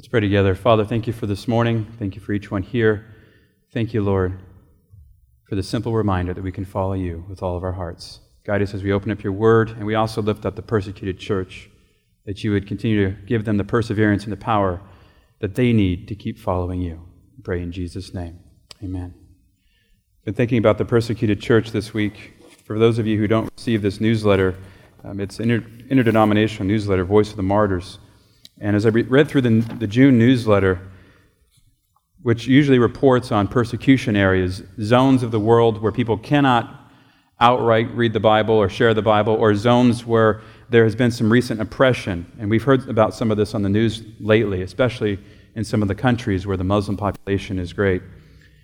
Let's pray together. Father, thank you for this morning. Thank you for each one here. Thank you, Lord, for the simple reminder that we can follow you with all of our hearts. Guide us as we open up your word, and we also lift up the persecuted church, that you would continue to give them the perseverance and the power that they need to keep following you. We pray in Jesus' name. Amen. Been thinking about the persecuted church this week. For those of you who don't receive this newsletter, um, it's an inter- interdenominational newsletter, Voice of the Martyrs. And as I re- read through the, the June newsletter, which usually reports on persecution areas, zones of the world where people cannot outright read the Bible or share the Bible, or zones where there has been some recent oppression. And we've heard about some of this on the news lately, especially in some of the countries where the Muslim population is great.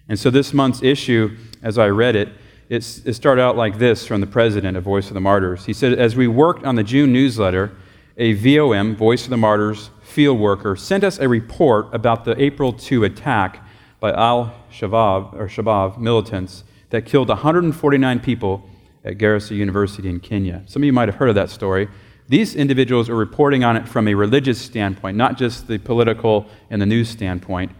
And so this month's issue, as I read it, it started out like this from the president of Voice of the Martyrs. He said, As we worked on the June newsletter, a VOM, Voice of the Martyrs, field worker sent us a report about the April 2 attack by Al Shabaab, or Shabaab militants that killed 149 people at Garissa University in Kenya. Some of you might have heard of that story. These individuals are reporting on it from a religious standpoint, not just the political and the news standpoint.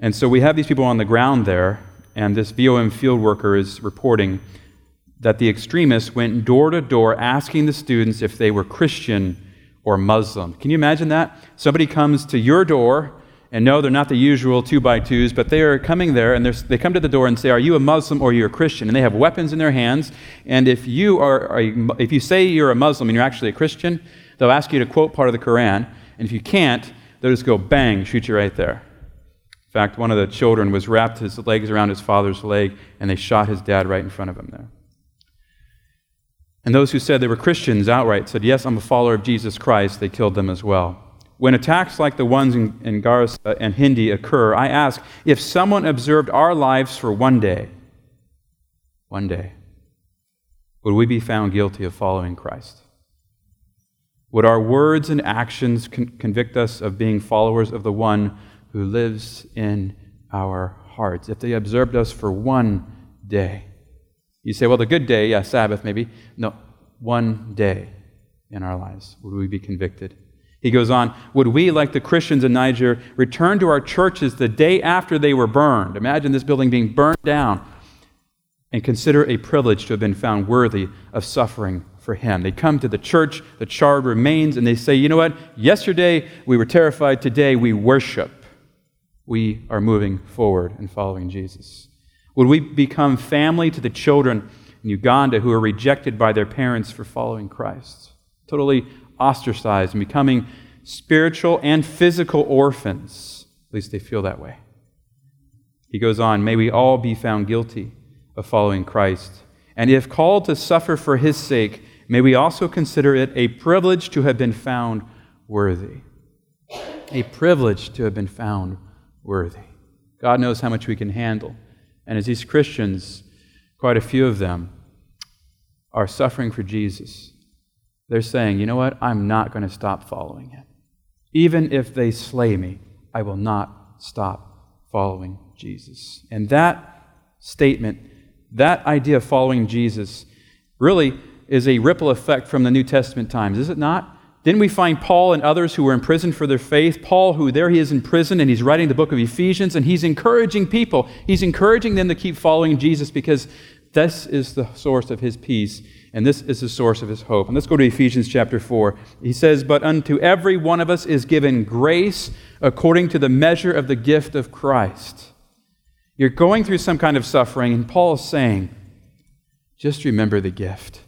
And so we have these people on the ground there, and this VOM field worker is reporting that the extremists went door to door asking the students if they were Christian or Muslim. Can you imagine that? Somebody comes to your door, and no, they're not the usual two by twos, but they are coming there, and they come to the door and say, "Are you a Muslim or are you a Christian?" And they have weapons in their hands. And if you are, if you say you're a Muslim and you're actually a Christian, they'll ask you to quote part of the Quran. And if you can't, they'll just go bang, shoot you right there. In fact, one of the children was wrapped his legs around his father's leg, and they shot his dad right in front of him there. And those who said they were Christians outright said, Yes, I'm a follower of Jesus Christ, they killed them as well. When attacks like the ones in, in Garissa and Hindi occur, I ask if someone observed our lives for one day, one day, would we be found guilty of following Christ? Would our words and actions con- convict us of being followers of the one who lives in our hearts? If they observed us for one day, you say, well, the good day, yeah, Sabbath maybe. No, one day in our lives would we be convicted. He goes on, would we, like the Christians in Niger, return to our churches the day after they were burned? Imagine this building being burned down and consider a privilege to have been found worthy of suffering for him. They come to the church, the charred remains, and they say, you know what? Yesterday we were terrified, today we worship. We are moving forward and following Jesus. Would we become family to the children in Uganda who are rejected by their parents for following Christ? Totally ostracized and becoming spiritual and physical orphans. At least they feel that way. He goes on, may we all be found guilty of following Christ. And if called to suffer for his sake, may we also consider it a privilege to have been found worthy. A privilege to have been found worthy. God knows how much we can handle. And as these Christians, quite a few of them, are suffering for Jesus, they're saying, you know what? I'm not going to stop following him. Even if they slay me, I will not stop following Jesus. And that statement, that idea of following Jesus, really is a ripple effect from the New Testament times, is it not? Then we find Paul and others who were in prison for their faith. Paul, who there he is in prison, and he's writing the book of Ephesians, and he's encouraging people. He's encouraging them to keep following Jesus because this is the source of his peace, and this is the source of his hope. And let's go to Ephesians chapter 4. He says, But unto every one of us is given grace according to the measure of the gift of Christ. You're going through some kind of suffering, and Paul is saying, just remember the gift.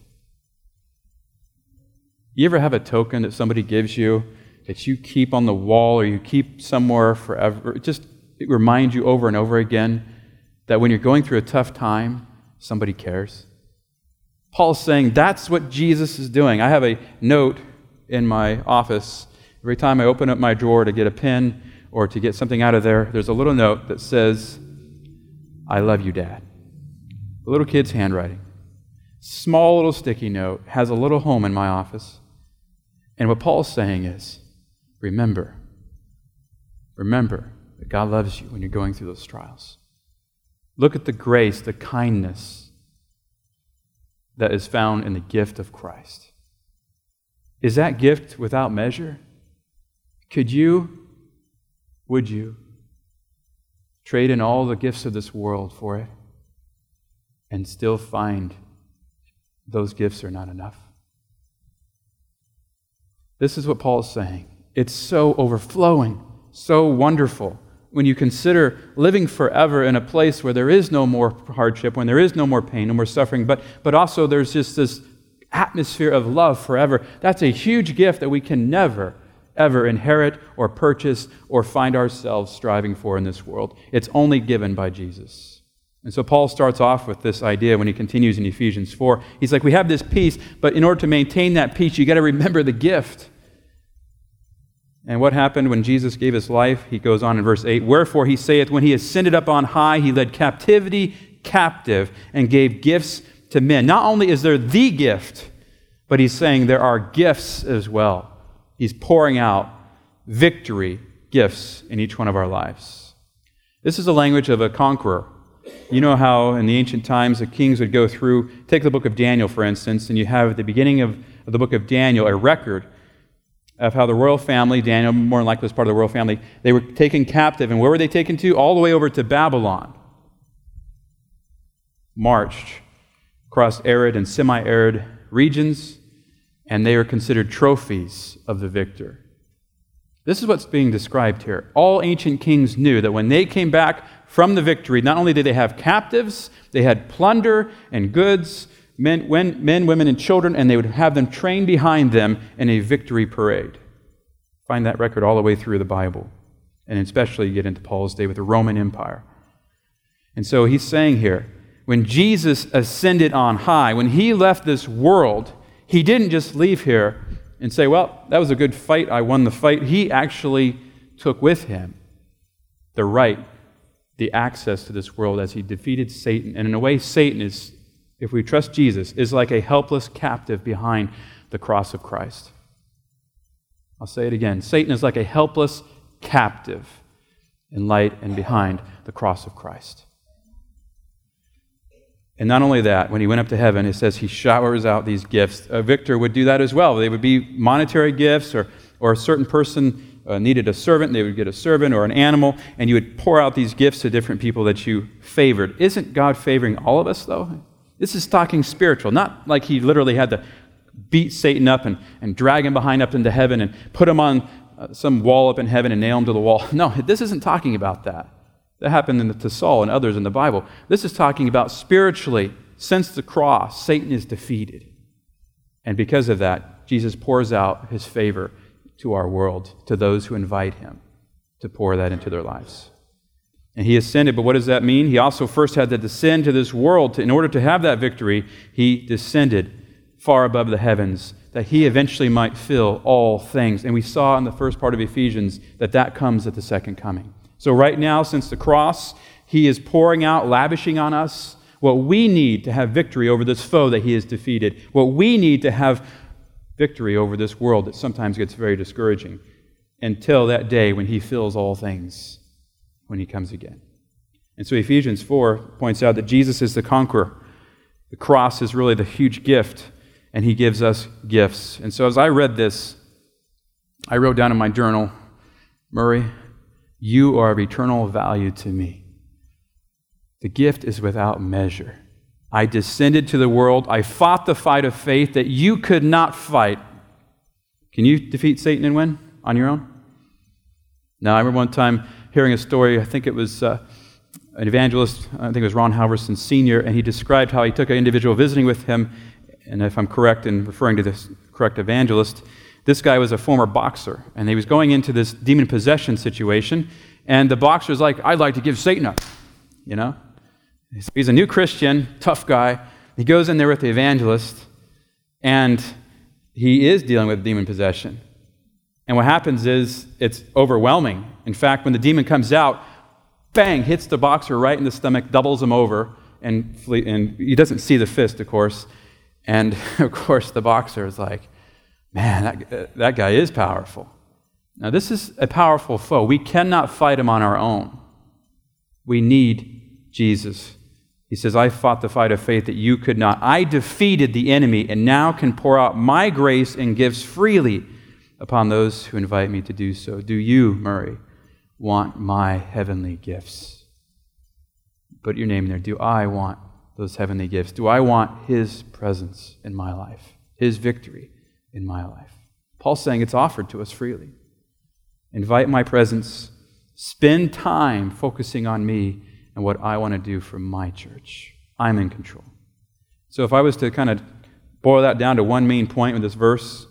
You ever have a token that somebody gives you that you keep on the wall or you keep somewhere forever? It just it reminds you over and over again that when you're going through a tough time, somebody cares. Paul's saying that's what Jesus is doing. I have a note in my office. Every time I open up my drawer to get a pen or to get something out of there, there's a little note that says, I love you, Dad. A little kid's handwriting. Small little sticky note, has a little home in my office. And what Paul's saying is remember, remember that God loves you when you're going through those trials. Look at the grace, the kindness that is found in the gift of Christ. Is that gift without measure? Could you Would you trade in all the gifts of this world for it and still find those gifts are not enough? This is what Paul is saying. It's so overflowing, so wonderful when you consider living forever in a place where there is no more hardship, when there is no more pain, no more suffering, but, but also there's just this atmosphere of love forever. That's a huge gift that we can never, ever inherit or purchase or find ourselves striving for in this world. It's only given by Jesus. And so Paul starts off with this idea when he continues in Ephesians 4. He's like, We have this peace, but in order to maintain that peace, you got to remember the gift. And what happened when Jesus gave his life? He goes on in verse 8 Wherefore he saith, When he ascended up on high, he led captivity captive and gave gifts to men. Not only is there the gift, but he's saying there are gifts as well. He's pouring out victory gifts in each one of our lives. This is the language of a conqueror. You know how in the ancient times the kings would go through, take the book of Daniel, for instance, and you have at the beginning of, of the book of Daniel a record of how the royal family, Daniel more than likely was part of the royal family, they were taken captive. And where were they taken to? All the way over to Babylon. Marched across arid and semi arid regions, and they are considered trophies of the victor. This is what's being described here. All ancient kings knew that when they came back from the victory, not only did they have captives, they had plunder and goods, men, when, men, women, and children, and they would have them train behind them in a victory parade. Find that record all the way through the Bible, and especially get into Paul's day with the Roman Empire. And so he's saying here when Jesus ascended on high, when he left this world, he didn't just leave here and say, Well, that was a good fight. I won the fight. He actually took with him the right, the access to this world as he defeated Satan. And in a way, Satan is, if we trust Jesus, is like a helpless captive behind the cross of Christ. I'll say it again Satan is like a helpless captive in light and behind the cross of Christ. And not only that, when he went up to heaven, it says he showers out these gifts. A victor would do that as well. They would be monetary gifts, or, or a certain person uh, needed a servant, they would get a servant or an animal, and you would pour out these gifts to different people that you favored. Isn't God favoring all of us, though? This is talking spiritual, not like he literally had to beat Satan up and, and drag him behind up into heaven and put him on uh, some wall up in heaven and nail him to the wall. No, this isn't talking about that. That happened to Saul and others in the Bible. This is talking about spiritually, since the cross, Satan is defeated. And because of that, Jesus pours out his favor to our world, to those who invite him to pour that into their lives. And he ascended, but what does that mean? He also first had to descend to this world. To, in order to have that victory, he descended far above the heavens, that he eventually might fill all things. And we saw in the first part of Ephesians that that comes at the second coming. So, right now, since the cross, he is pouring out, lavishing on us what we need to have victory over this foe that he has defeated, what we need to have victory over this world that sometimes gets very discouraging until that day when he fills all things, when he comes again. And so Ephesians 4 points out that Jesus is the conqueror. The cross is really the huge gift, and he gives us gifts. And so as I read this, I wrote down in my journal, Murray, you are of eternal value to me. The gift is without measure. I descended to the world. I fought the fight of faith that you could not fight. Can you defeat Satan and win on your own? Now, I remember one time hearing a story, I think it was uh, an evangelist, I think it was Ron Halvorsen Sr., and he described how he took an individual visiting with him, and if I'm correct in referring to this correct evangelist, this guy was a former boxer, and he was going into this demon possession situation, and the boxer boxer's like, I'd like to give Satan up, you know? He's a new Christian, tough guy. He goes in there with the evangelist, and he is dealing with demon possession. And what happens is it's overwhelming. In fact, when the demon comes out, bang, hits the boxer right in the stomach, doubles him over, and, flee, and he doesn't see the fist, of course. And of course, the boxer is like, man, that, uh, that guy is powerful. Now, this is a powerful foe. We cannot fight him on our own. We need Jesus. He says, I fought the fight of faith that you could not. I defeated the enemy and now can pour out my grace and gifts freely upon those who invite me to do so. Do you, Murray, want my heavenly gifts? Put your name there. Do I want those heavenly gifts? Do I want His presence in my life, His victory in my life? Paul's saying it's offered to us freely. Invite my presence. Spend time focusing on me and what I want to do for my church. I'm in control. So if I was to kind of boil that down to one main point with this verse,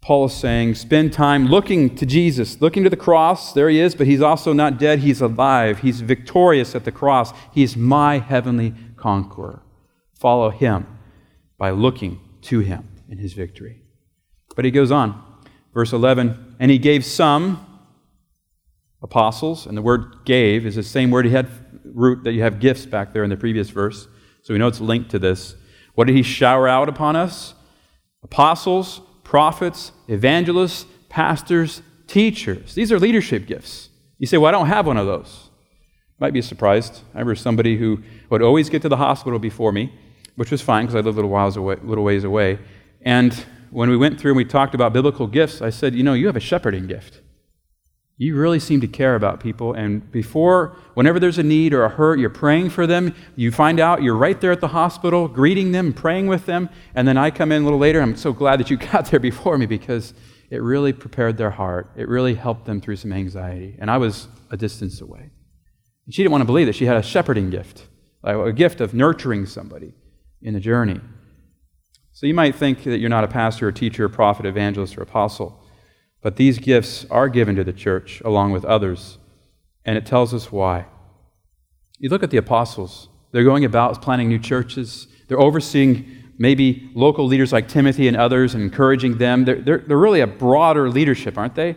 Paul is saying, spend time looking to Jesus, looking to the cross. There he is, but he's also not dead. He's alive. He's victorious at the cross. He's my heavenly conqueror. Follow him by looking to him in his victory. But he goes on, verse 11, and he gave some apostles, and the word gave is the same word he had root that you have gifts back there in the previous verse. So we know it's linked to this. What did he shower out upon us? Apostles, prophets, evangelists, pastors, teachers. These are leadership gifts. You say, Well, I don't have one of those. Might be surprised. I remember somebody who would always get to the hospital before me, which was fine because I lived a little, whiles away, little ways away. And when we went through and we talked about biblical gifts, I said, You know, you have a shepherding gift. You really seem to care about people. And before, whenever there's a need or a hurt, you're praying for them. You find out you're right there at the hospital, greeting them, praying with them. And then I come in a little later. I'm so glad that you got there before me because it really prepared their heart. It really helped them through some anxiety. And I was a distance away. And she didn't want to believe that she had a shepherding gift, a gift of nurturing somebody in the journey. So you might think that you're not a pastor, or teacher, or prophet, evangelist, or apostle. But these gifts are given to the church along with others, and it tells us why. You look at the apostles, they're going about planting new churches, they're overseeing maybe local leaders like Timothy and others and encouraging them. They're, they're, they're really a broader leadership, aren't they?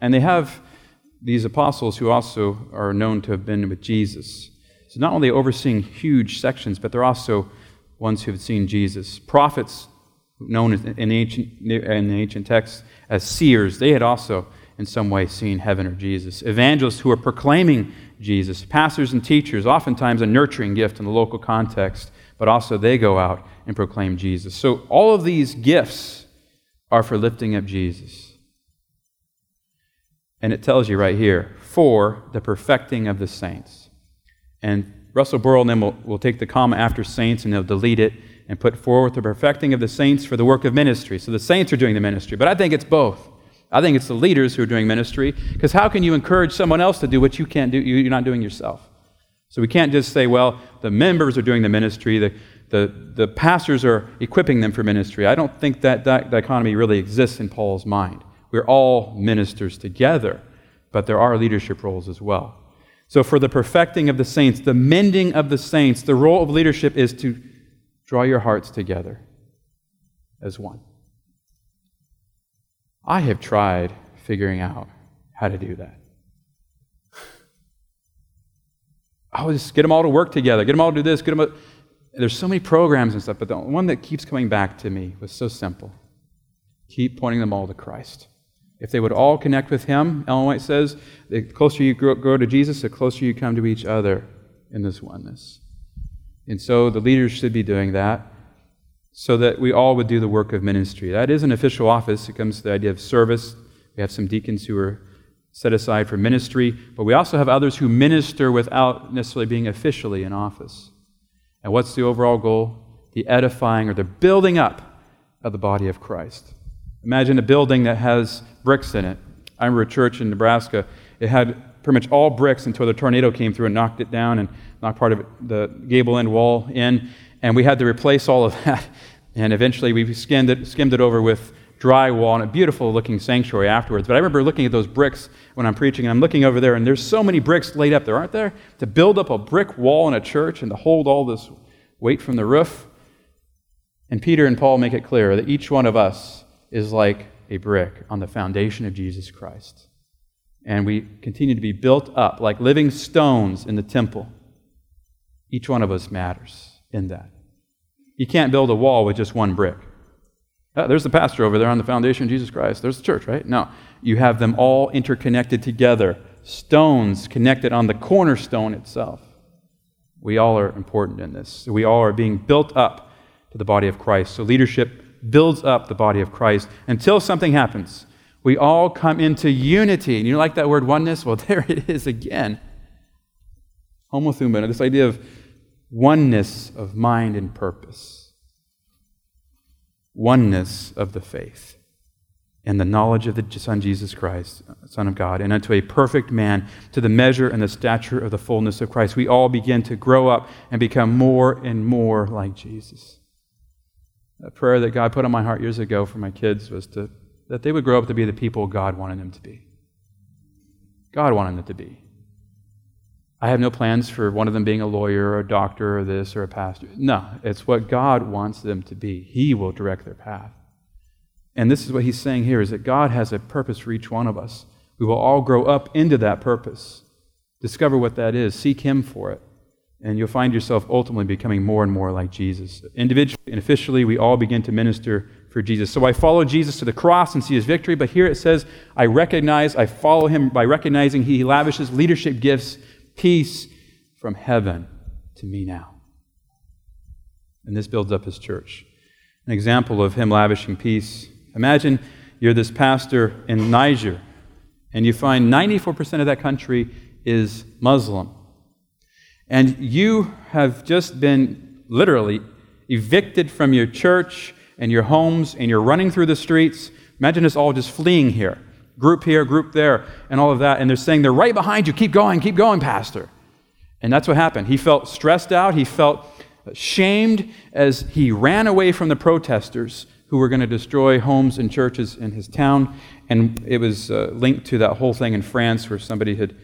And they have these apostles who also are known to have been with Jesus. So not only overseeing huge sections, but they're also ones who have seen Jesus. Prophets, known in ancient, in ancient texts, as seers, they had also in some way seen heaven or Jesus. Evangelists who are proclaiming Jesus, pastors and teachers, oftentimes a nurturing gift in the local context, but also they go out and proclaim Jesus. So all of these gifts are for lifting up Jesus. And it tells you right here, for the perfecting of the saints. And Russell Burrill and then will, will take the comma after saints and they'll delete it and put forth the perfecting of the saints for the work of ministry. So the saints are doing the ministry, but I think it's both. I think it's the leaders who are doing ministry, because how can you encourage someone else to do what you can't do, you're not doing yourself? So we can't just say, well, the members are doing the ministry, the, the, the pastors are equipping them for ministry. I don't think that, that dichotomy really exists in Paul's mind. We're all ministers together, but there are leadership roles as well. So, for the perfecting of the saints, the mending of the saints, the role of leadership is to Draw your hearts together as one. I have tried figuring out how to do that. I just get them all to work together, get them all to do this, get them. All... There's so many programs and stuff, but the one that keeps coming back to me was so simple. Keep pointing them all to Christ. If they would all connect with Him, Ellen White says, the closer you grow to Jesus, the closer you come to each other in this oneness. And so the leaders should be doing that so that we all would do the work of ministry. That is an official office. It comes to the idea of service. We have some deacons who are set aside for ministry, but we also have others who minister without necessarily being officially in office. And what's the overall goal? The edifying or the building up of the body of Christ. Imagine a building that has bricks in it. I remember a church in Nebraska. It had pretty much all bricks until the tornado came through and knocked it down. And knocked part of it, the gable end wall in, and we had to replace all of that. And eventually we skimmed it, skimmed it over with drywall and a beautiful looking sanctuary afterwards. But I remember looking at those bricks when I'm preaching, and I'm looking over there, and there's so many bricks laid up there, aren't there? To build up a brick wall in a church and to hold all this weight from the roof. And Peter and Paul make it clear that each one of us is like a brick on the foundation of Jesus Christ. And we continue to be built up like living stones in the temple. Each one of us matters in that. You can't build a wall with just one brick. Oh, there's the pastor over there on the foundation of Jesus Christ. There's the church, right? No. You have them all interconnected together, stones connected on the cornerstone itself. We all are important in this. We all are being built up to the body of Christ. So leadership builds up the body of Christ until something happens. We all come into unity. And you like that word oneness? Well, there it is again. Homothumena, this idea of oneness of mind and purpose, oneness of the faith and the knowledge of the Son Jesus Christ, uh, Son of God, and unto a perfect man, to the measure and the stature of the fullness of Christ. We all begin to grow up and become more and more like Jesus. A prayer that God put on my heart years ago for my kids was to, that they would grow up to be the people God wanted them to be. God wanted them to be. I have no plans for one of them being a lawyer or a doctor or this or a pastor. No, it's what God wants them to be. He will direct their path. And this is what he's saying here is that God has a purpose for each one of us. We will all grow up into that purpose. Discover what that is, seek him for it. And you'll find yourself ultimately becoming more and more like Jesus. Individually and officially, we all begin to minister for Jesus. So I follow Jesus to the cross and see his victory, but here it says, I recognize, I follow him by recognizing he lavishes leadership gifts, peace from heaven to me now. And this builds up his church. An example of him lavishing peace Imagine you're this pastor in Niger, and you find 94% of that country is Muslim. And you have just been literally evicted from your church and your homes, and you're running through the streets. Imagine us all just fleeing here group here, group there, and all of that. And they're saying, They're right behind you. Keep going, keep going, Pastor. And that's what happened. He felt stressed out. He felt shamed as he ran away from the protesters who were going to destroy homes and churches in his town. And it was uh, linked to that whole thing in France where somebody had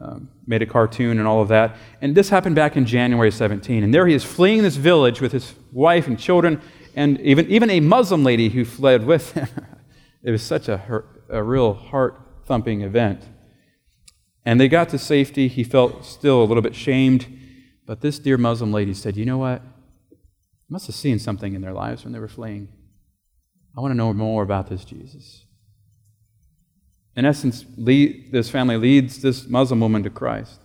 um, made a cartoon and all of that. And this happened back in January 17. And there he is fleeing this village with his wife and children, and even, even a Muslim lady who fled with him. it was such a, a real heart thumping event. And they got to safety. He felt still a little bit shamed. But this dear Muslim lady said, You know what? I must have seen something in their lives when they were fleeing. I want to know more about this Jesus. In essence, lead, this family leads this Muslim woman to Christ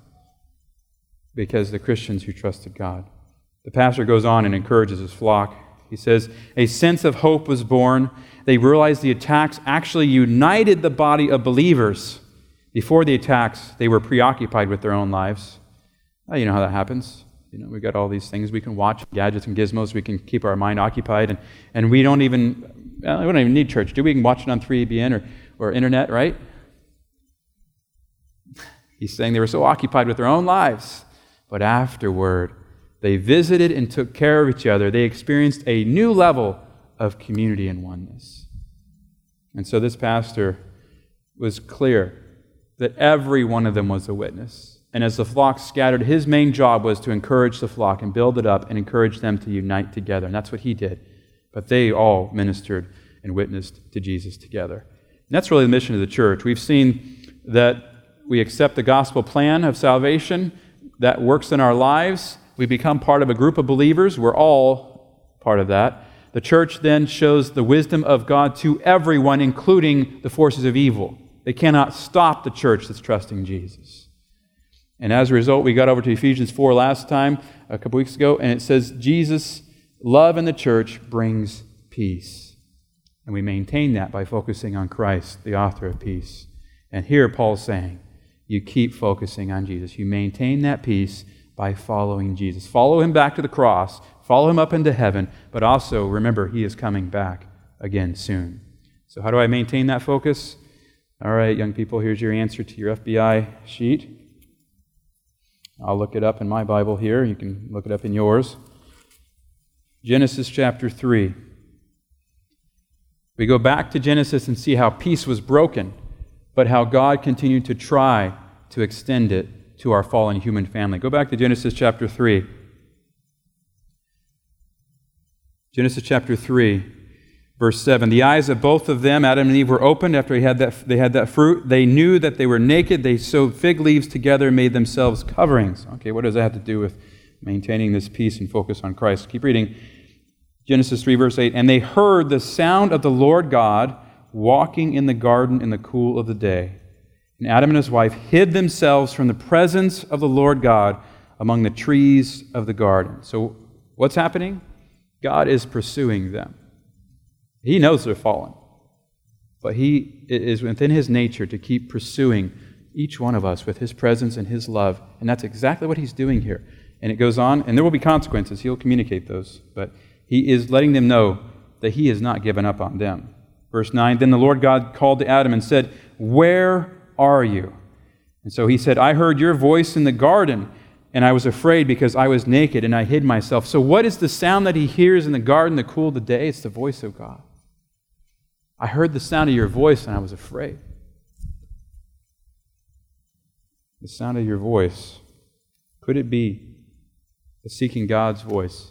because the Christians who trusted God. The pastor goes on and encourages his flock. He says, A sense of hope was born. They realized the attacks actually united the body of believers. Before the attacks, they were preoccupied with their own lives. Well, you know how that happens. You know, we've got all these things we can watch, gadgets and gizmos, we can keep our mind occupied, and, and we don't even we don't even need church, do we? we can watch it on 3ABN or, or internet, right? He's saying they were so occupied with their own lives. But afterward, they visited and took care of each other. They experienced a new level of community and oneness. And so this pastor was clear that every one of them was a witness. And as the flock scattered, his main job was to encourage the flock and build it up and encourage them to unite together. And that's what he did. But they all ministered and witnessed to Jesus together. And that's really the mission of the church. We've seen that we accept the gospel plan of salvation that works in our lives. We become part of a group of believers. We're all part of that. The church then shows the wisdom of God to everyone, including the forces of evil. They cannot stop the church that's trusting Jesus. And as a result, we got over to Ephesians 4 last time, a couple weeks ago, and it says, Jesus Love in the church brings peace. And we maintain that by focusing on Christ, the author of peace. And here Paul's saying, you keep focusing on Jesus. You maintain that peace by following Jesus. Follow him back to the cross, follow him up into heaven, but also remember he is coming back again soon. So, how do I maintain that focus? All right, young people, here's your answer to your FBI sheet. I'll look it up in my Bible here. You can look it up in yours. Genesis chapter 3. We go back to Genesis and see how peace was broken, but how God continued to try to extend it to our fallen human family. Go back to Genesis chapter 3. Genesis chapter 3, verse 7. The eyes of both of them, Adam and Eve, were opened after they had that, they had that fruit. They knew that they were naked. They sewed fig leaves together and made themselves coverings. Okay, what does that have to do with maintaining this peace and focus on Christ. Keep reading. Genesis 3, verse 8. And they heard the sound of the Lord God walking in the garden in the cool of the day. And Adam and his wife hid themselves from the presence of the Lord God among the trees of the garden. So, what's happening? God is pursuing them. He knows they're fallen. But He is within His nature to keep pursuing each one of us with His presence and His love. And that's exactly what He's doing here. And it goes on, and there will be consequences. He'll communicate those. But He is letting them know that He has not given up on them. Verse 9 Then the Lord God called to Adam and said, Where are you? And so he said, I heard your voice in the garden, and I was afraid because I was naked and I hid myself. So, what is the sound that he hears in the garden the cool of the day? It's the voice of God. I heard the sound of your voice and I was afraid. The sound of your voice. Could it be the seeking God's voice?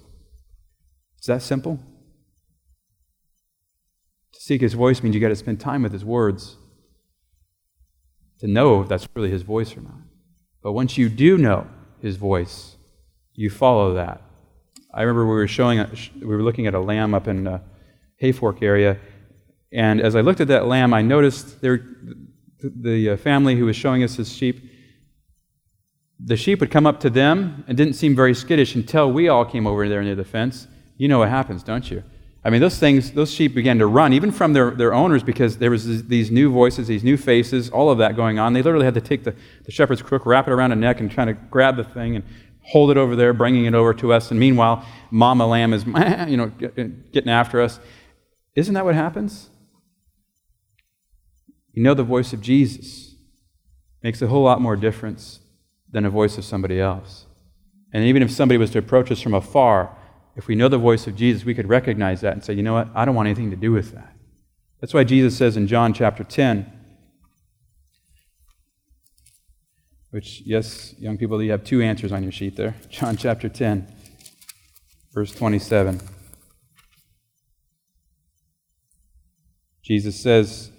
Is that simple? To seek his voice means you got to spend time with his words to know if that's really his voice or not. But once you do know his voice, you follow that. I remember we were showing, we were looking at a lamb up in the Hayfork area, and as I looked at that lamb, I noticed there, the uh, family who was showing us his sheep, the sheep would come up to them and didn't seem very skittish until we all came over there near the fence. You know what happens, don't you? I mean, those things, those sheep began to run, even from their, their owners, because there was these new voices, these new faces, all of that going on. They literally had to take the, the shepherd's crook, wrap it around a neck, and try to grab the thing and hold it over there, bringing it over to us. And meanwhile, Mama Lamb is, you know, getting after us. Isn't that what happens? You know the voice of Jesus makes a whole lot more difference than a voice of somebody else. And even if somebody was to approach us from afar, if we know the voice of Jesus, we could recognize that and say, you know what? I don't want anything to do with that. That's why Jesus says in John chapter 10, which, yes, young people, you have two answers on your sheet there. John chapter 10, verse 27. Jesus says,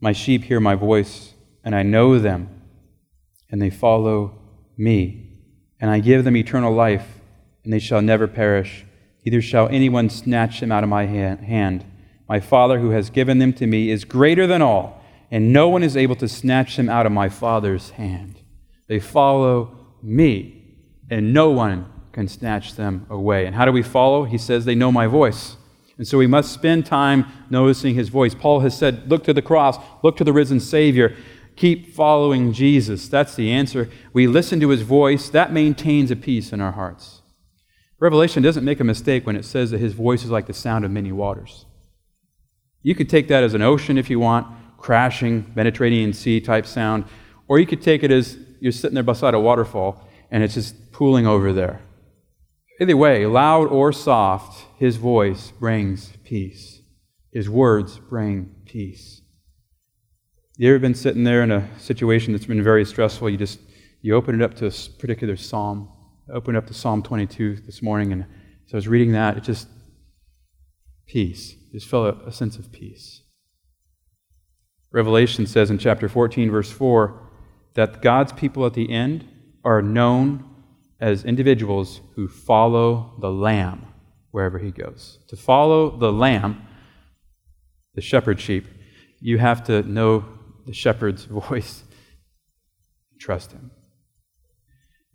My sheep hear my voice, and I know them, and they follow me, and I give them eternal life and they shall never perish. Neither shall anyone snatch them out of my hand. My Father, who has given them to me, is greater than all, and no one is able to snatch them out of my Father's hand. They follow me, and no one can snatch them away. And how do we follow? He says they know my voice. And so we must spend time noticing his voice. Paul has said, Look to the cross, look to the risen Savior. Keep following Jesus. That's the answer. We listen to his voice, that maintains a peace in our hearts. Revelation doesn't make a mistake when it says that his voice is like the sound of many waters. You could take that as an ocean if you want, crashing, Mediterranean Sea type sound, or you could take it as you're sitting there beside a waterfall and it's just pooling over there. Either way, loud or soft, his voice brings peace. His words bring peace. You ever been sitting there in a situation that's been very stressful? You just you open it up to a particular psalm opened up to Psalm 22 this morning, and as I was reading that, it just peace. Just felt a, a sense of peace. Revelation says in chapter 14, verse 4, that God's people at the end are known as individuals who follow the Lamb wherever he goes. To follow the Lamb, the shepherd sheep, you have to know the shepherd's voice, trust him.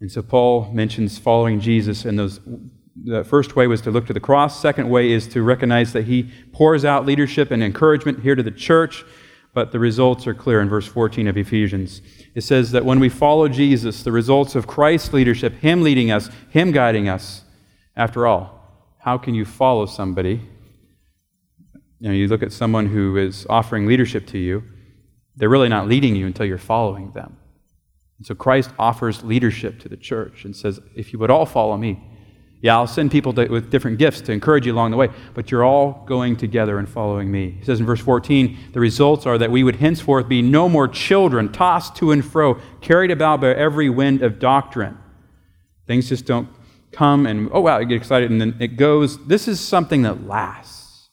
And so Paul mentions following Jesus, and those the first way was to look to the cross. Second way is to recognize that he pours out leadership and encouragement here to the church, but the results are clear in verse 14 of Ephesians. It says that when we follow Jesus, the results of Christ's leadership, him leading us, him guiding us, after all, how can you follow somebody? You know, you look at someone who is offering leadership to you, they're really not leading you until you're following them. And so Christ offers leadership to the church and says, if you would all follow me, yeah, I'll send people to, with different gifts to encourage you along the way, but you're all going together and following me. He says in verse 14, the results are that we would henceforth be no more children, tossed to and fro, carried about by every wind of doctrine. Things just don't come and, oh, wow, you get excited, and then it goes. This is something that lasts.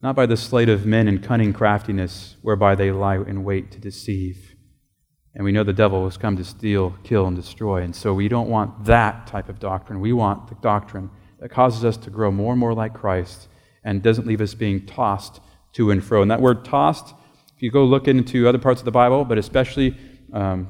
Not by the sleight of men and cunning craftiness, whereby they lie in wait to deceive. And we know the devil has come to steal, kill, and destroy. And so we don't want that type of doctrine. We want the doctrine that causes us to grow more and more like Christ and doesn't leave us being tossed to and fro. And that word tossed, if you go look into other parts of the Bible, but especially um,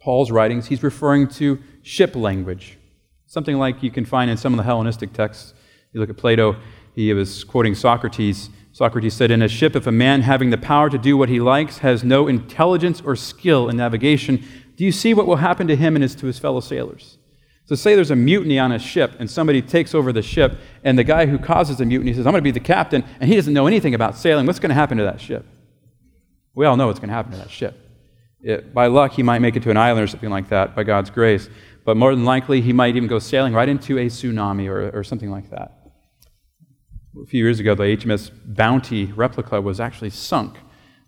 Paul's writings, he's referring to ship language. Something like you can find in some of the Hellenistic texts. You look at Plato, he was quoting Socrates Socrates said, In a ship, if a man having the power to do what he likes has no intelligence or skill in navigation, do you see what will happen to him and his, to his fellow sailors? So, say there's a mutiny on a ship, and somebody takes over the ship, and the guy who causes the mutiny says, I'm going to be the captain, and he doesn't know anything about sailing. What's going to happen to that ship? We all know what's going to happen to that ship. It, by luck, he might make it to an island or something like that, by God's grace. But more than likely, he might even go sailing right into a tsunami or, or something like that. A few years ago, the HMS Bounty replica was actually sunk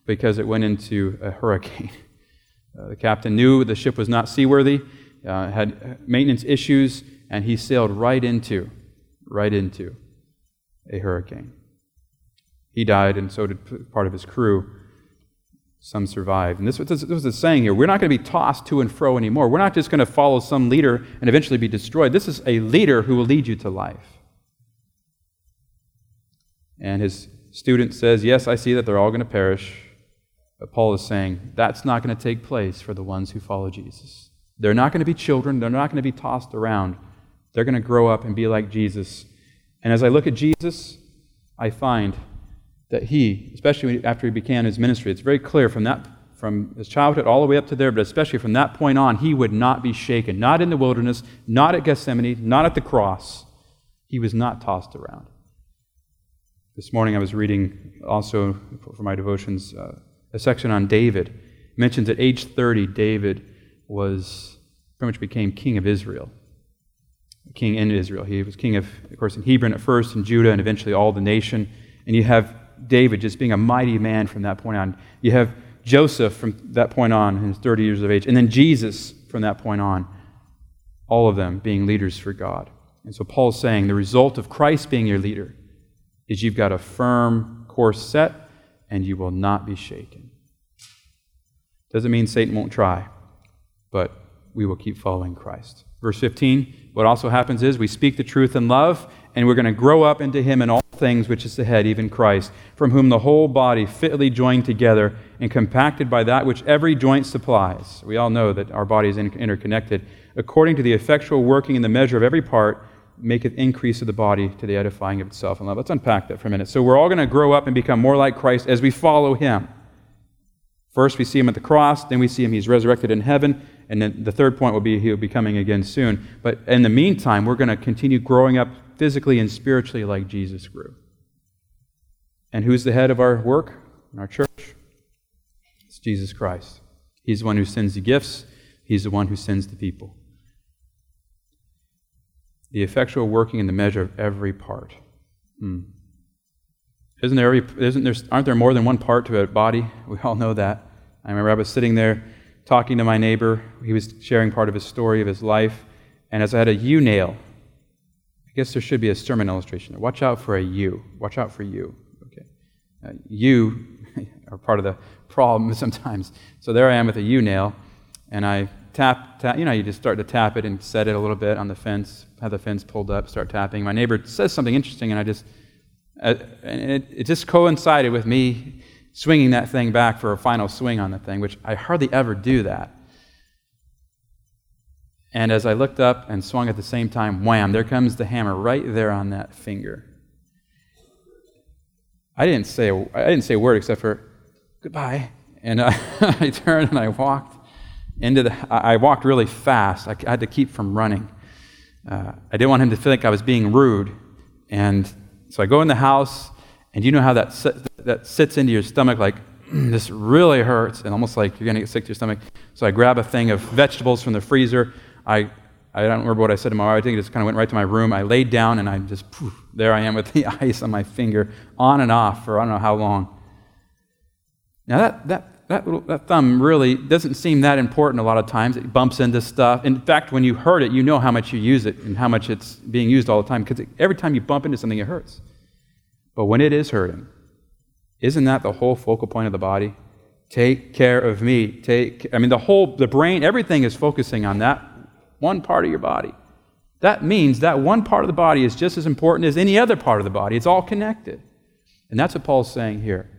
because it went into a hurricane. Uh, the captain knew the ship was not seaworthy, uh, had maintenance issues, and he sailed right into, right into a hurricane. He died, and so did part of his crew. Some survived. And this, this, this is saying here. We're not going to be tossed to and fro anymore. We're not just going to follow some leader and eventually be destroyed. This is a leader who will lead you to life. And his student says, Yes, I see that they're all going to perish. But Paul is saying that's not going to take place for the ones who follow Jesus. They're not going to be children, they're not going to be tossed around. They're going to grow up and be like Jesus. And as I look at Jesus, I find that he, especially after he began his ministry, it's very clear from that from his childhood all the way up to there, but especially from that point on, he would not be shaken. Not in the wilderness, not at Gethsemane, not at the cross. He was not tossed around. This morning I was reading also for my devotions uh, a section on David. It mentions at age 30, David was pretty much became king of Israel. King in Israel. He was king of, of course, in Hebron at first, in Judah, and eventually all the nation. And you have David just being a mighty man from that point on. You have Joseph from that point on, in his 30 years of age. And then Jesus from that point on. All of them being leaders for God. And so Paul's saying the result of Christ being your leader is you've got a firm course set and you will not be shaken. Doesn't mean Satan won't try, but we will keep following Christ. Verse 15, what also happens is we speak the truth in love, and we're going to grow up into him in all things, which is the head, even Christ, from whom the whole body, fitly joined together and compacted by that which every joint supplies. We all know that our body is interconnected. According to the effectual working in the measure of every part, maketh increase of the body to the edifying of itself in love. Let's unpack that for a minute. So we're all going to grow up and become more like Christ as we follow him. First, we see him at the cross, then we see him, he's resurrected in heaven, and then the third point will be he'll be coming again soon. But in the meantime, we're going to continue growing up physically and spiritually like Jesus grew. And who's the head of our work in our church? It's Jesus Christ. He's the one who sends the gifts, he's the one who sends the people the effectual working in the measure of every part. Hmm. Isn't there, every, isn't there, aren't there more than one part to a body? We all know that. I remember I was sitting there talking to my neighbor. He was sharing part of his story of his life. And as I had a U nail, I guess there should be a sermon illustration. Watch out for a U. Watch out for you. Okay. Uh, you are part of the problem sometimes. So there I am with a U nail, and I tap, tap, you know, you just start to tap it and set it a little bit on the fence, have the fence pulled up, start tapping. My neighbor says something interesting, and I just, uh, and it, it just coincided with me swinging that thing back for a final swing on the thing, which I hardly ever do that. And as I looked up and swung at the same time, wham, there comes the hammer right there on that finger. I didn't say a, I didn't say a word except for goodbye. And I, I turned and I walked into the, I walked really fast. I had to keep from running. Uh, I didn't want him to think I was being rude. And so I go in the house, and you know how that, sit, that sits into your stomach like, this really hurts, and almost like you're going to get sick to your stomach. So I grab a thing of vegetables from the freezer. I, I don't remember what I said to my wife. I think it just kind of went right to my room. I laid down, and I just, poof, there I am with the ice on my finger, on and off for I don't know how long. Now, that, that that, little, that thumb really doesn't seem that important a lot of times. It bumps into stuff. In fact, when you hurt it, you know how much you use it and how much it's being used all the time because every time you bump into something, it hurts. But when it is hurting, isn't that the whole focal point of the body? Take care of me. Take, I mean, the whole, the brain, everything is focusing on that one part of your body. That means that one part of the body is just as important as any other part of the body. It's all connected. And that's what Paul's saying here.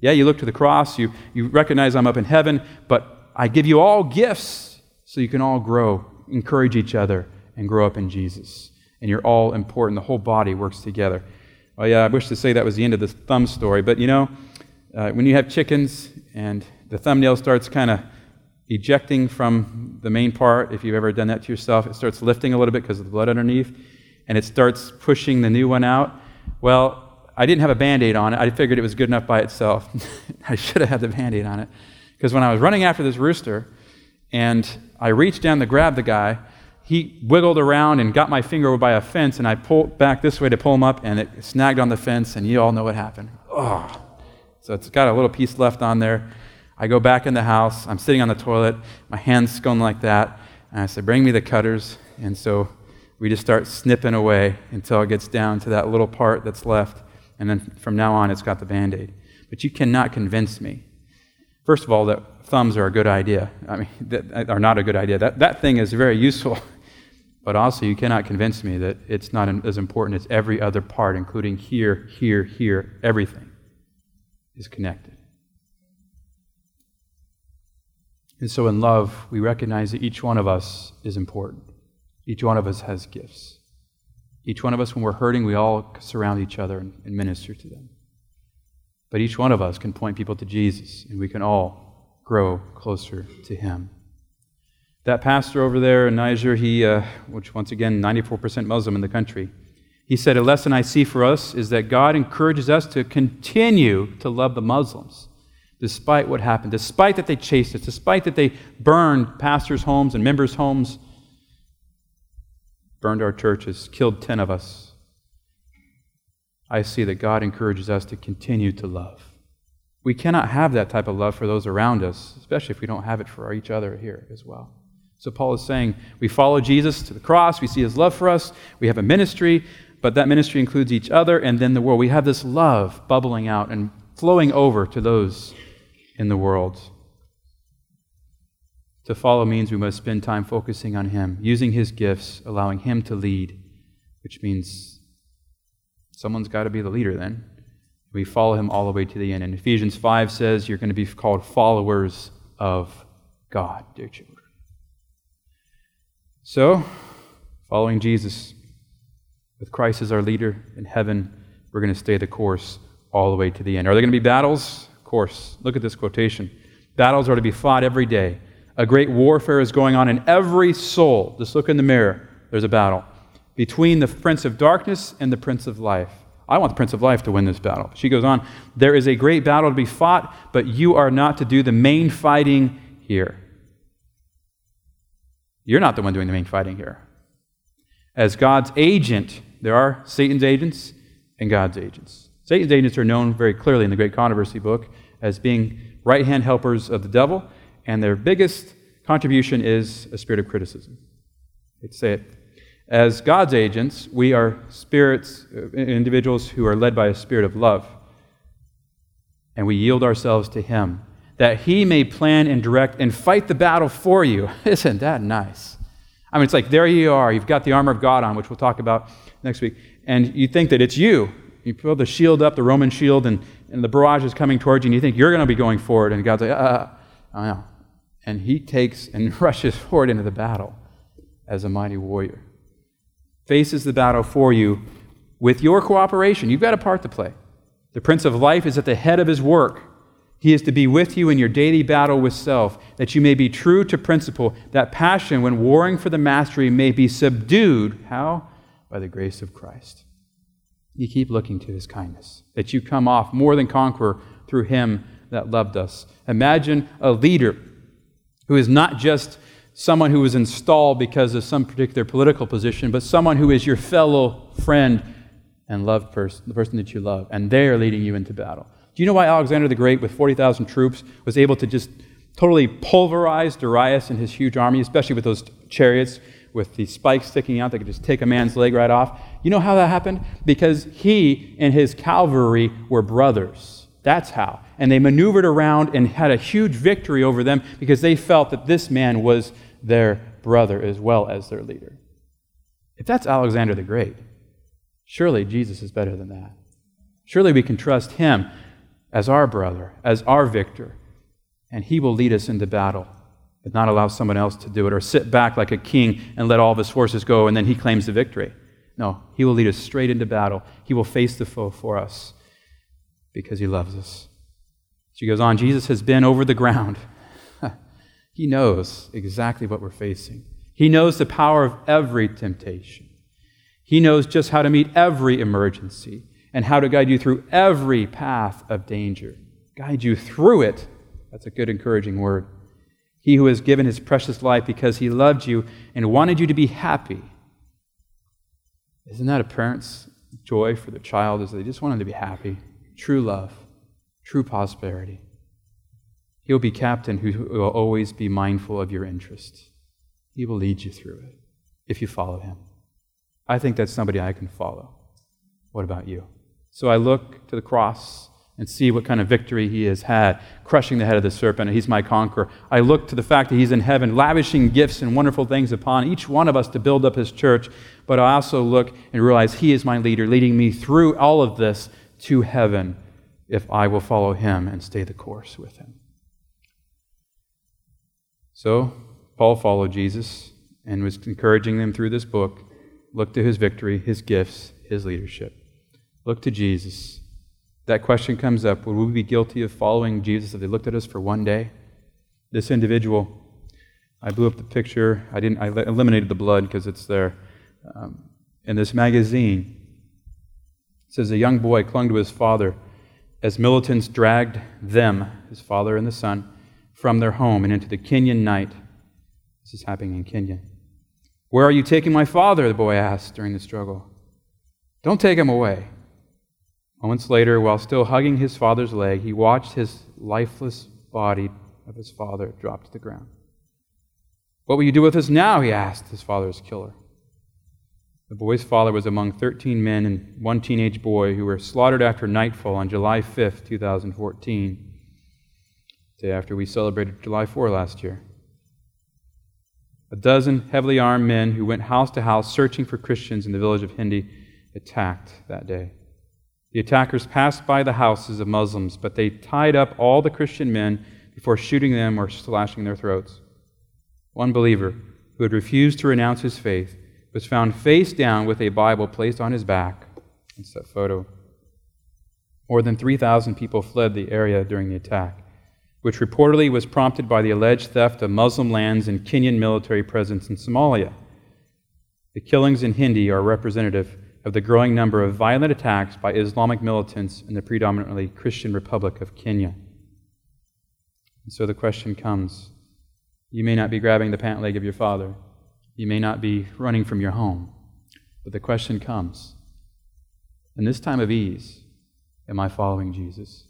Yeah, you look to the cross, you, you recognize I'm up in heaven, but I give you all gifts so you can all grow, encourage each other, and grow up in Jesus. And you're all important. The whole body works together. Well, yeah, I wish to say that was the end of the thumb story, but you know, uh, when you have chickens and the thumbnail starts kind of ejecting from the main part, if you've ever done that to yourself, it starts lifting a little bit because of the blood underneath, and it starts pushing the new one out. Well, I didn't have a band aid on it. I figured it was good enough by itself. I should have had the band aid on it. Because when I was running after this rooster, and I reached down to grab the guy, he wiggled around and got my finger by a fence, and I pulled back this way to pull him up, and it snagged on the fence, and you all know what happened. Oh. So it's got a little piece left on there. I go back in the house. I'm sitting on the toilet, my hands going like that, and I say, Bring me the cutters. And so we just start snipping away until it gets down to that little part that's left. And then from now on, it's got the band aid. But you cannot convince me, first of all, that thumbs are a good idea. I mean, that are not a good idea. That, that thing is very useful. But also, you cannot convince me that it's not as important as every other part, including here, here, here, everything is connected. And so, in love, we recognize that each one of us is important. Each one of us has gifts. Each one of us, when we're hurting, we all surround each other and, and minister to them. But each one of us can point people to Jesus, and we can all grow closer to Him. That pastor over there in Niger, he, uh, which once again, 94% Muslim in the country, he said, A lesson I see for us is that God encourages us to continue to love the Muslims despite what happened, despite that they chased us, despite that they burned pastors' homes and members' homes, burned our churches, killed 10 of us. I see that God encourages us to continue to love. We cannot have that type of love for those around us, especially if we don't have it for each other here as well. So Paul is saying we follow Jesus to the cross, we see his love for us, we have a ministry, but that ministry includes each other and then the world. We have this love bubbling out and flowing over to those in the world. To follow means we must spend time focusing on him, using his gifts, allowing him to lead, which means someone's got to be the leader then. We follow him all the way to the end. And Ephesians 5 says you're going to be called followers of God, dear children. So, following Jesus, with Christ as our leader in heaven, we're going to stay the course all the way to the end. Are there going to be battles? Of course. Look at this quotation. Battles are to be fought every day. A great warfare is going on in every soul. Just look in the mirror. There's a battle between the prince of darkness and the prince of life. I want the prince of life to win this battle. She goes on, There is a great battle to be fought, but you are not to do the main fighting here. You're not the one doing the main fighting here. As God's agent, there are Satan's agents and God's agents. Satan's agents are known very clearly in the Great Controversy book as being right hand helpers of the devil, and their biggest contribution is a spirit of criticism. They'd say it. As God's agents, we are spirits, uh, individuals who are led by a spirit of love, and we yield ourselves to Him that he may plan and direct and fight the battle for you. Isn't that nice? I mean, it's like there you are. You've got the armor of God on, which we'll talk about next week. And you think that it's you. You put the shield up, the Roman shield, and, and the barrage is coming towards you, and you think you're going to be going forward. And God's like, ah, oh, no. And he takes and rushes forward into the battle as a mighty warrior. Faces the battle for you with your cooperation. You've got a part to play. The Prince of Life is at the head of his work. He is to be with you in your daily battle with self, that you may be true to principle, that passion, when warring for the mastery, may be subdued. How? By the grace of Christ. You keep looking to his kindness, that you come off more than conqueror through him that loved us. Imagine a leader who is not just someone who was installed because of some particular political position, but someone who is your fellow friend and loved person, the person that you love, and they are leading you into battle. Do you know why Alexander the Great, with 40,000 troops, was able to just totally pulverize Darius and his huge army, especially with those chariots with the spikes sticking out that could just take a man's leg right off? You know how that happened? Because he and his cavalry were brothers. That's how. And they maneuvered around and had a huge victory over them because they felt that this man was their brother as well as their leader. If that's Alexander the Great, surely Jesus is better than that. Surely we can trust him as our brother, as our victor, and he will lead us into battle, but not allow someone else to do it or sit back like a king and let all of his forces go and then he claims the victory. No, He will lead us straight into battle. He will face the foe for us because He loves us. She goes on Jesus has been over the ground. he knows exactly what we're facing, He knows the power of every temptation. He knows just how to meet every emergency and how to guide you through every path of danger. Guide you through it. That's a good, encouraging word. He who has given his precious life because he loved you and wanted you to be happy. Isn't that a parent's joy for their child? Is they just want them to be happy? True love, true prosperity. He'll be captain who will always be mindful of your interest. He will lead you through it if you follow him. I think that's somebody I can follow. What about you? So I look to the cross and see what kind of victory he has had, crushing the head of the serpent, he's my conqueror. I look to the fact that he's in heaven, lavishing gifts and wonderful things upon each one of us to build up his church. But I also look and realize he is my leader, leading me through all of this to heaven if I will follow him and stay the course with him. So, Paul followed Jesus and was encouraging them through this book Look to his victory, his gifts, his leadership. Look to Jesus. That question comes up would we be guilty of following Jesus if they looked at us for one day? This individual, I blew up the picture. I didn't. I eliminated the blood because it's there. Um, in this magazine, it says a young boy clung to his father as militants dragged them, his father and the son, from their home and into the Kenyan night. This is happening in Kenya. Where are you taking my father? the boy asked during the struggle. Don't take him away. Moments later, while still hugging his father's leg, he watched his lifeless body of his father drop to the ground. What will you do with us now? he asked his father's killer. The boy's father was among 13 men and one teenage boy who were slaughtered after nightfall on July 5, 2014, day after we celebrated July 4 last year. A dozen heavily armed men who went house to house searching for Christians in the village of Hindi attacked that day. The attackers passed by the houses of Muslims, but they tied up all the Christian men before shooting them or slashing their throats. One believer, who had refused to renounce his faith, was found face down with a Bible placed on his back. It's that photo. More than 3,000 people fled the area during the attack which reportedly was prompted by the alleged theft of Muslim lands and Kenyan military presence in Somalia. The killings in Hindi are representative of the growing number of violent attacks by Islamic militants in the predominantly Christian Republic of Kenya. And so the question comes you may not be grabbing the pant leg of your father, you may not be running from your home, but the question comes in this time of ease, am I following Jesus?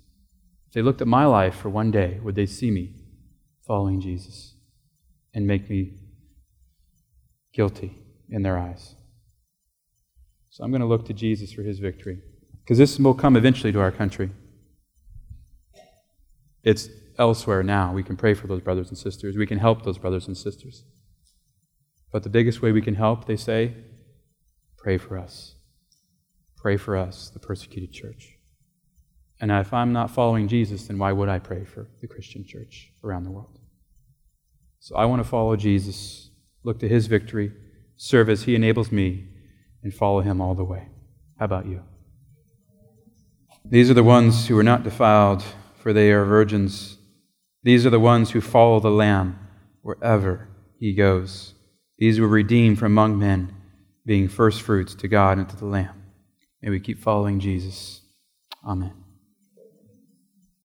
If they looked at my life for one day, would they see me following Jesus and make me guilty in their eyes? So I'm going to look to Jesus for his victory because this will come eventually to our country. It's elsewhere now. We can pray for those brothers and sisters, we can help those brothers and sisters. But the biggest way we can help, they say, pray for us. Pray for us, the persecuted church. And if I'm not following Jesus, then why would I pray for the Christian church around the world? So I want to follow Jesus, look to his victory, serve as he enables me, and follow him all the way. How about you? These are the ones who are not defiled, for they are virgins. These are the ones who follow the Lamb wherever he goes. These were redeemed from among men, being firstfruits to God and to the Lamb. May we keep following Jesus. Amen.